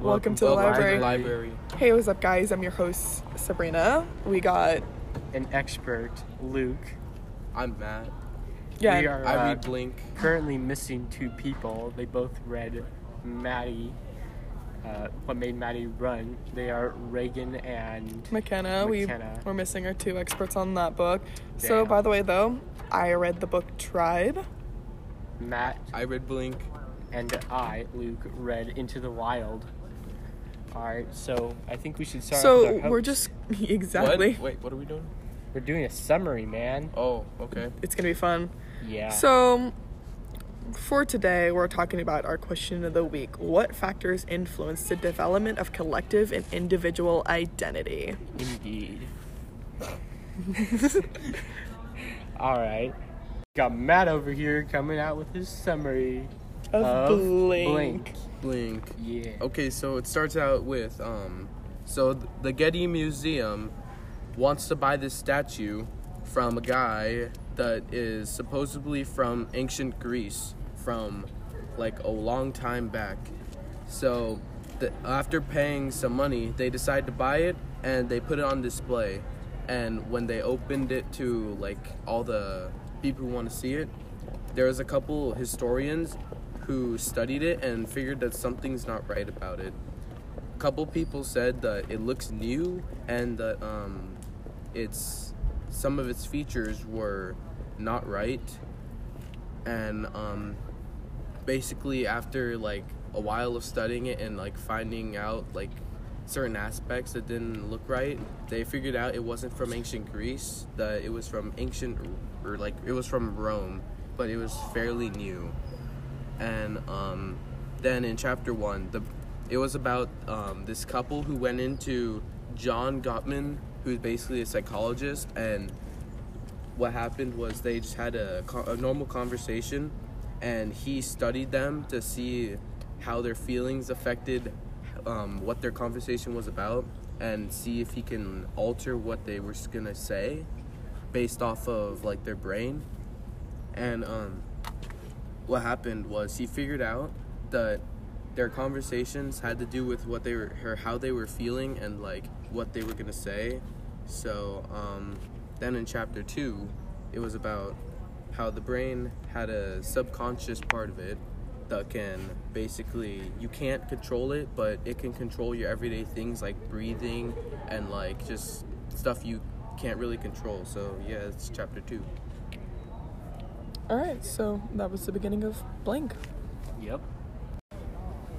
Welcome to the Welcome library. library. Hey, what's up, guys? I'm your host, Sabrina. We got, An expert, Luke. I'm Matt. yeah, We are I uh, read Blink. currently missing two people. They both read Maddy. Uh, what made Maddy run? They are Reagan and McKenna. We McKenna. we're missing our two experts on that book. So, by the way, though, I read the book Tribe. Matt I read Blink. and I, Luke, read Into the Wild. All right, so I think we should start. off with So our we're hopes. just exactly. What? Wait, what are we doing? we're doing a summary, man. Oh, okay. It's gonna be fun. Yeah. So, for today, we're talking about our question of the week: What factors influence the development of collective and individual identity? Indeed. All right. Got Matt over here coming out with his summary Of of Blink. Blink. Yeah. Okay, so it starts out with um, so the Getty Museum wants to buy this statue from a guy that is supposedly from ancient Greece, from like a long time back. So, the, after paying some money, they decide to buy it and they put it on display. And when they opened it to like all the people who want to see it, there was a couple historians who studied it and figured that something's not right about it. A couple people said that it looks new and that um, it's some of its features were not right. And um, basically, after like a while of studying it and like finding out like certain aspects that didn't look right, they figured out it wasn't from ancient Greece, that it was from ancient or like it was from Rome, but it was fairly new. And um, then in chapter one, the it was about um, this couple who went into John Gottman, who's basically a psychologist, and what happened was they just had a, a normal conversation, and he studied them to see how their feelings affected um, what their conversation was about, and see if he can alter what they were gonna say, based off of like their brain, and um, what happened was he figured out that their conversations had to do with what they were how they were feeling and like what they were gonna say. So um, then in chapter two it was about how the brain had a subconscious part of it that can basically you can't control it but it can control your everyday things like breathing and like just stuff you can't really control. So yeah it's chapter two All right, so that was the beginning of Blink. Yep.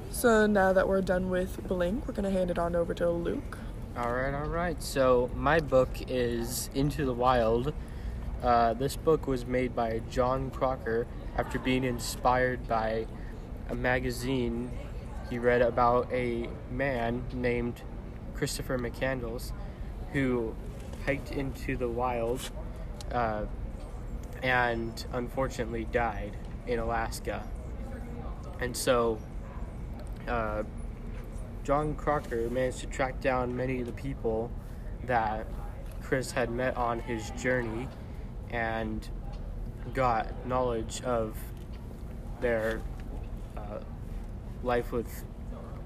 So now that we're done with Blink, we're gonna hand it on over to Luke. All right, all right. So my book is Into the Wild. Uh, this book was made by Jon Krakauer after being inspired by a magazine he read about a man named Christopher McCandless who hiked into the wild uh, and unfortunately died in Alaska. And so uh, Jon Krakauer managed to track down many of the people that Chris had met on his journey and got knowledge of their uh, life with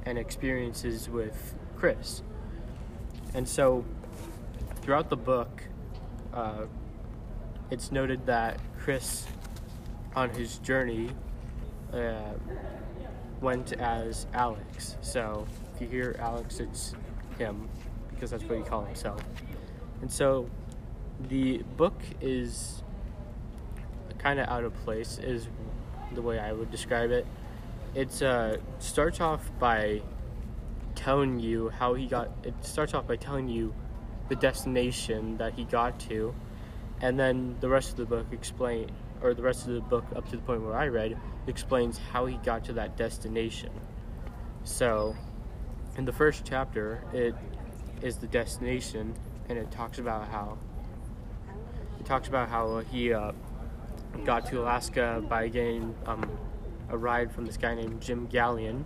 and experiences with Chris. And so throughout the book, uh, it's noted that Chris, on his journey, uh, went as Alex. So if you hear Alex, it's him because that's what he called himself. And so the book is kind of out of place, is the way I would describe it. It uh, starts off by telling you how he got. It starts off by telling you the destination that he got to, and then the rest of the book explain, or the rest of the book up to the point where I read explains how he got to that destination. So, in the first chapter, it is the destination, and it talks about how it talks about how he uh, got to Alaska by getting um, a ride from this guy named Jim Gallien,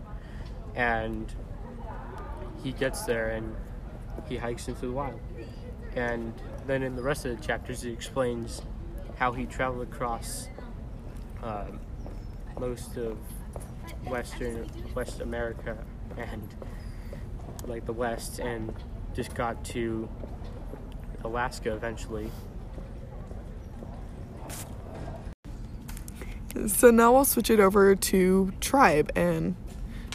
and he gets there and he hikes into the wild. And then in the rest of the chapters, he explains how he traveled across um, most of Western West America and like the West, and just got to Alaska eventually. So now I'll switch it over to tribe and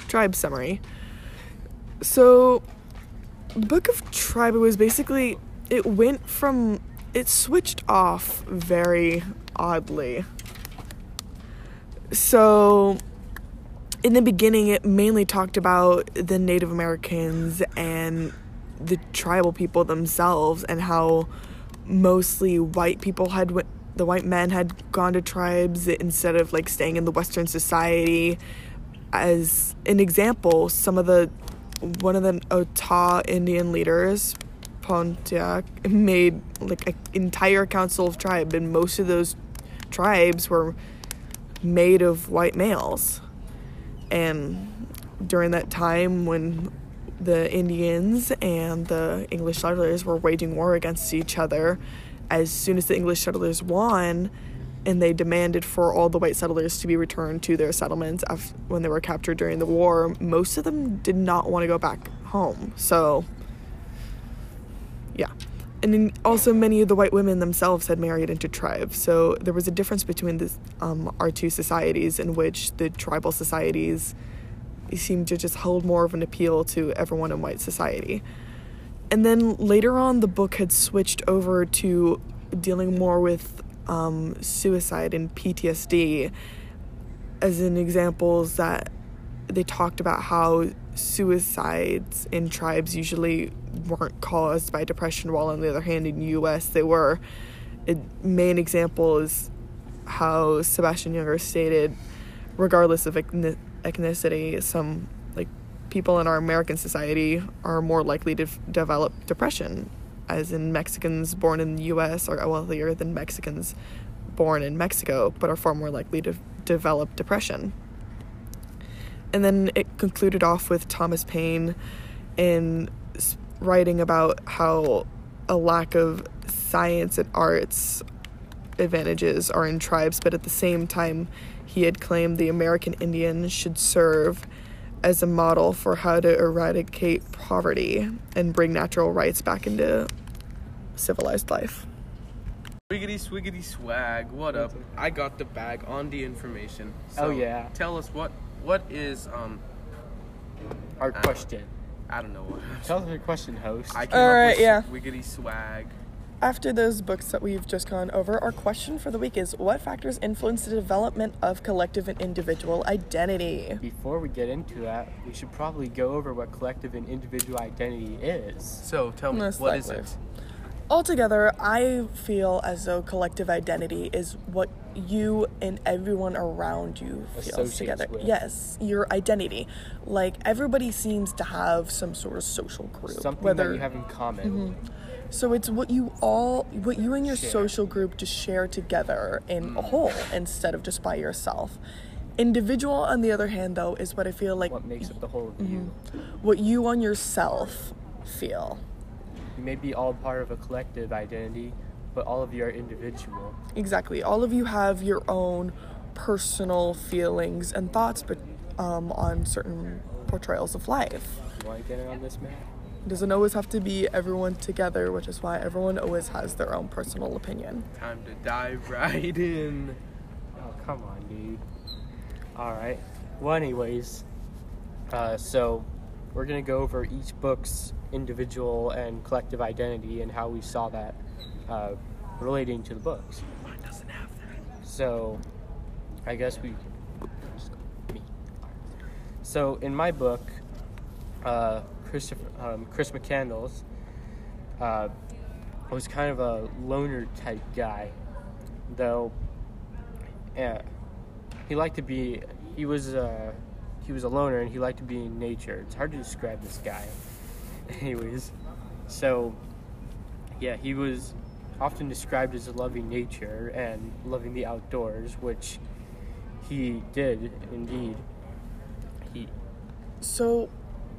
tribe summary. So, Book of Tribe was basically it went from it switched off very oddly. So, in the beginning, it mainly talked about the Native Americans and the tribal people themselves and how mostly white people had the white men had gone to tribes instead of like staying in the western society as an example some of the one of the Ottawa Indian leaders Pontiac made like an entire council of tribe and most of those tribes were made of white males and during that time when the Indians and the English settlers were waging war against each other. As soon as the English settlers won, and they demanded for all the white settlers to be returned to their settlements after, when they were captured during the war, most of them did not want to go back home. So, yeah. And then also, many of the white women themselves had married into tribes. So, there was a difference between this, um, our two societies, in which the tribal societies seemed to just hold more of an appeal to everyone in white society. And then later on, the book had switched over to dealing more with um, suicide and PTSD, as in examples that they talked about how suicides in tribes usually weren't caused by depression, while on the other hand, in the U.S. they were. A main example is how Sebastian Junger stated, regardless of ethnicity, some like people in our American society are more likely to f- develop depression, as in Mexicans born in the U.S. are wealthier than Mexicans born in Mexico, but are far more likely to f- develop depression. And then it concluded off with Thomas Paine in writing about how a lack of science and arts advantages are in tribes, but at the same time, he had claimed the American Indian should serve as a model for how to eradicate poverty and bring natural rights back into civilized life. Swiggity swiggity swag. What up? I got the bag on the information. So oh yeah. Tell us what what is um our question. I don't know what. Tell us your question, host. I came All up right, with yeah. Swiggity swag. After those books that we've just gone over, our question for the week is what factors influence the development of collective and individual identity? Before we get into that, we should probably go over what collective and individual identity is. So tell me, Most what is likely. it? Altogether, I feel as though collective identity is what you and everyone around you feels together. with. Yes, your identity. Like everybody seems to have some sort of social group. Something whether that you have in common. Mm-hmm. so it's what you all what you and your Share. social group just share together in a mm. whole instead of just by yourself. Individual on the other hand though is what I feel like What makes up the whole of mm-hmm. you. what you on yourself feel. May be all part of a collective identity, but all of you are individual. Exactly. All of you have your own personal feelings and thoughts but um, on certain portrayals of life. You want to get in on this, man? It doesn't always have to be everyone together, which is why everyone always has their own personal opinion. Time to dive right in. Oh, come on, dude. Alright. Well, anyways, uh, so we're going to go over each book's individual and collective identity and how we saw that uh, relating to the books. Mine doesn't have that. So, I guess we. So, in my book, uh, Christopher, um, Chris McCandless uh, was kind of a loner type guy, though. Yeah, he liked to be. He was. Uh, he was a loner, and he liked to be in nature. It's hard to describe this guy. Anyways, so yeah, he was often described as loving nature and loving the outdoors, which he did indeed. He So,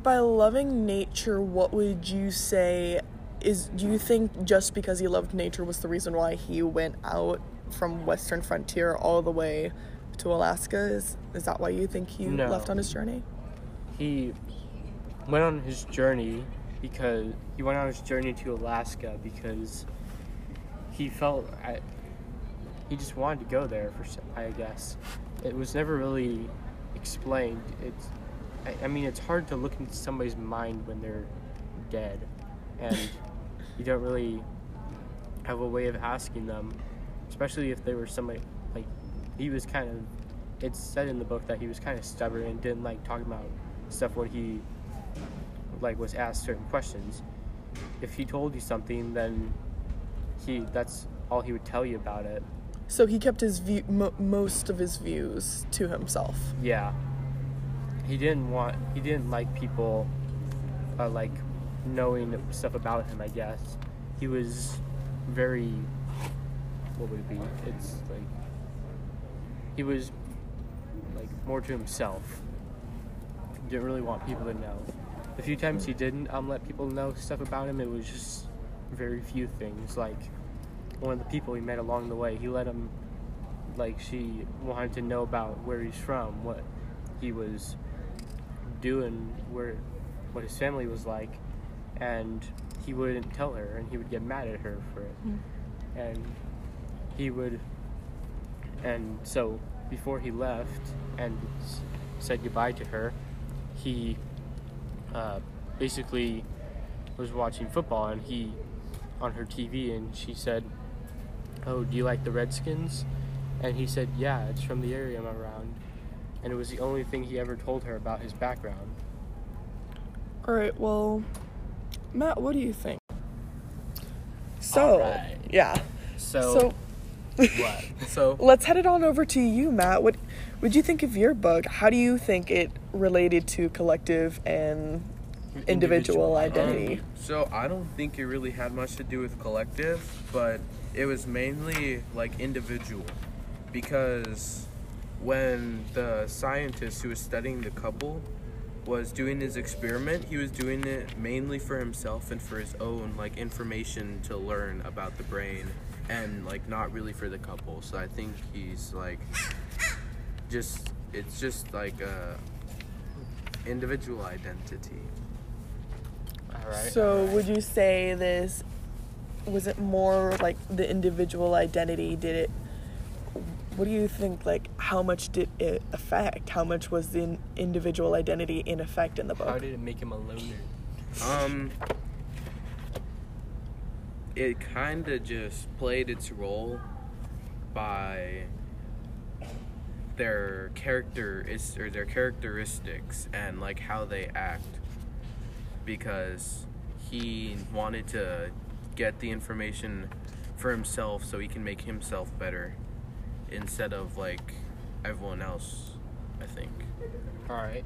by loving nature, what would you say is do you think just because he loved nature was the reason why he went out from western frontier all the way to Alaska? Is is that why you think he No. left on his journey? he went on his journey because he went on his journey to Alaska because he felt I, he just wanted to go there for I guess it was never really explained it's I, I mean it's hard to look into somebody's mind when they're dead and you don't really have a way of asking them especially if they were somebody he was kind of it's said in the book that he was kind of stubborn and didn't like talking about stuff when he like was asked certain questions. If he told you something then he that's all he would tell you about it. So he kept his view, mo- most of his views to himself. yeah. He didn't want he didn't like people uh, like knowing stuff about him i guess. He was very what would it be? It's like he was like more to himself. Didn't really want people to know. The few times he didn't um let people know stuff about him it was just very few things. Like one of the people he met along the way he let him like she wanted to know about where he's from what he was doing where what his family was like and he wouldn't tell her and he would get mad at her for it. And he would and so before he left and said goodbye to her he uh, basically was watching football and he on her tv and she said oh do you like the redskins and he said yeah it's from the area i'm around and it was the only thing he ever told her about his background All right, well, Matt, what do you think? So, yeah. so, So, what So let's head it on over to you, Matt. What would you think of your book? How do you think it related to collective and individual identity? Um, so I don't think it really had much to do with collective, but it was mainly like individual because when the scientist who was studying the couple was doing his experiment, he was doing it mainly for himself and for his own like information to learn about the brain and like not really for the couple. So I think he's like just it's just like a individual identity. all right So, would you say this was it more like the individual identity? Did it? What do you think? Like, how much did it affect? How much was the individual identity in effect in the book how did it make him a loner Um, it kind of just played its role by their character is or their characteristics and like how they act because he wanted to get the information for himself so he can make himself better instead of like everyone else i think all right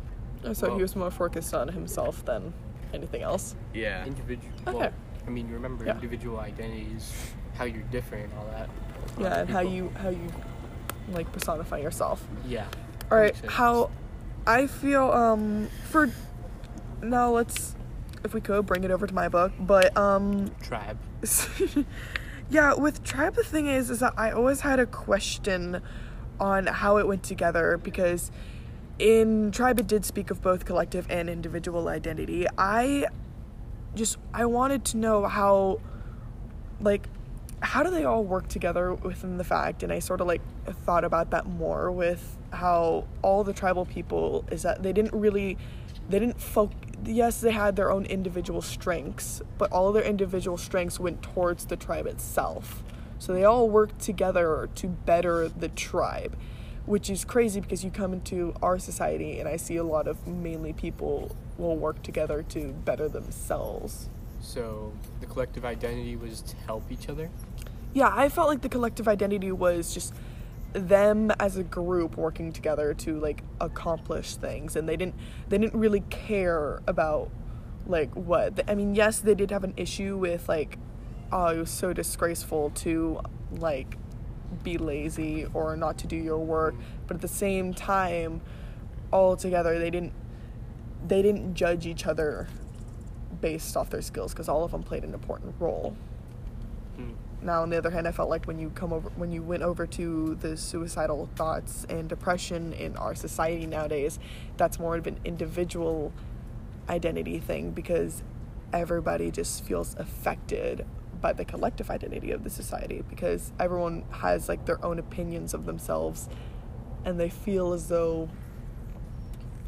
so Well- he was more focused on himself than anything else. yeah individual Okay. I mean you remember Yeah. individual identities how you're different and all that Yeah, and how you how you like personify yourself. yeah All right, how I feel um for now let's if we could bring it over to my book, but um tribe yeah, with tribe the thing is is that I always had a question on how it went together because in tribe it did speak of both collective and individual identity. I just I wanted to know how like how do they all work together within the fact? And I sort of like thought about that more with how all the tribal people is that they didn't really they didn't folk yes they had their own individual strengths but all their individual strengths went towards the tribe itself. So they all worked together to better the tribe which is crazy because you come into our society and I see a lot of mainly people will work together to better themselves. So the collective identity was to help each other? Yeah, I felt like the collective identity was just them as a group working together to like accomplish things and they didn't they didn't really care about like what I mean yes they did have an issue with like oh it was so disgraceful to like be lazy or not to do your work but at the same time all together they didn't they didn't judge each other based off their skills because all of them played an important role Hmm. now on the other hand i felt like when you come over when you went over to the suicidal thoughts and depression in our society nowadays that's more of an individual identity thing because everybody just feels affected by the collective identity of the society because everyone has like their own opinions of themselves and they feel as though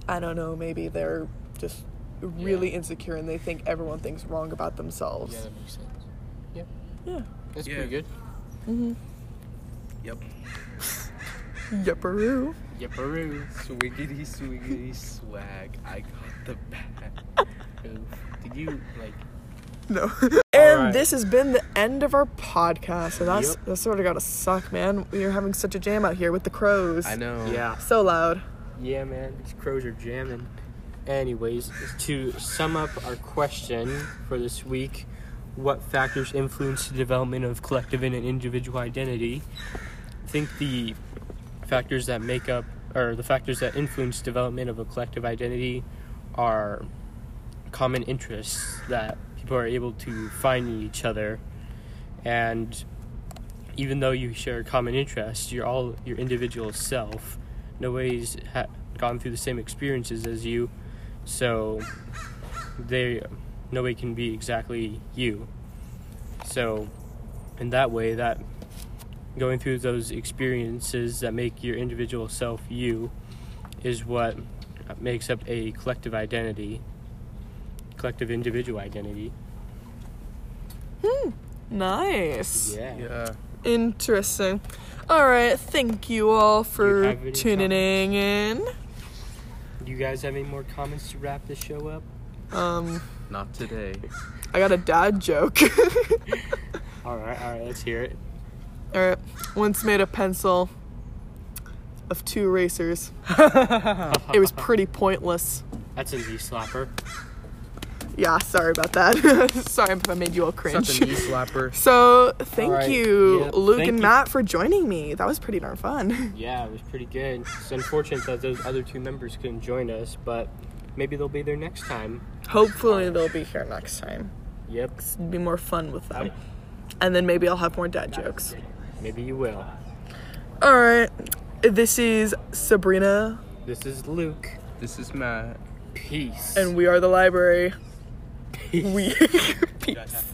I don't know, maybe they're just really Yeah. insecure and they think everyone thinks wrong about themselves. Yeah, that makes sense. Yep, Yeah. that's Yeah. pretty good. Mm-hmm. Yep. Yepperoo. Yepperoo. Swiggity swiggity swag. I got the bag. Oof. Did you like? No. And this has been the end of our podcast. And that's Yep. that's sort of gotta suck, man. We are having such a jam out here with the crows. I know. Yeah. So loud. Yeah, man, these crows are jamming. Anyways, to sum up our question for this week, what factors influence the development of collective and individual identity? I think the factors that make up, or the factors that influence development of a collective identity are common interests that people are able to find each other. And even though you share common interests, you're all your individual self. Nobody's ha- gone through the same experiences as you, so they nobody can be exactly you. So, in that way, that going through those experiences that make your individual self you is what makes up a collective identity, collective individual identity. Hmm. Nice. Yeah. Yeah. Interesting. All right. Thank you all Do you for have any tuning in. Do you guys have any more comments to wrap this show up? Um, Not today. I got a dad joke. All right, all right, let's hear it. all right. Once made a pencil of two erasers. it was pretty pointless. That's a knee slapper. Yeah. Sorry about that. sorry if I made you all cringe. Such a knee slapper. So thank Alright, you, yep, Luke thank and you. Matt, for joining me. That was pretty darn fun. Yeah, it was pretty good. It's unfortunate that those other two members couldn't join us, but maybe they'll be there next time. Hopefully they'll be here next time. Yep, It'll be more fun with them. And then maybe I'll have more dad jokes. maybe you will. All right. This is Sabrina, This is Luke. This is Matt. Peace. and we are the library. We peace.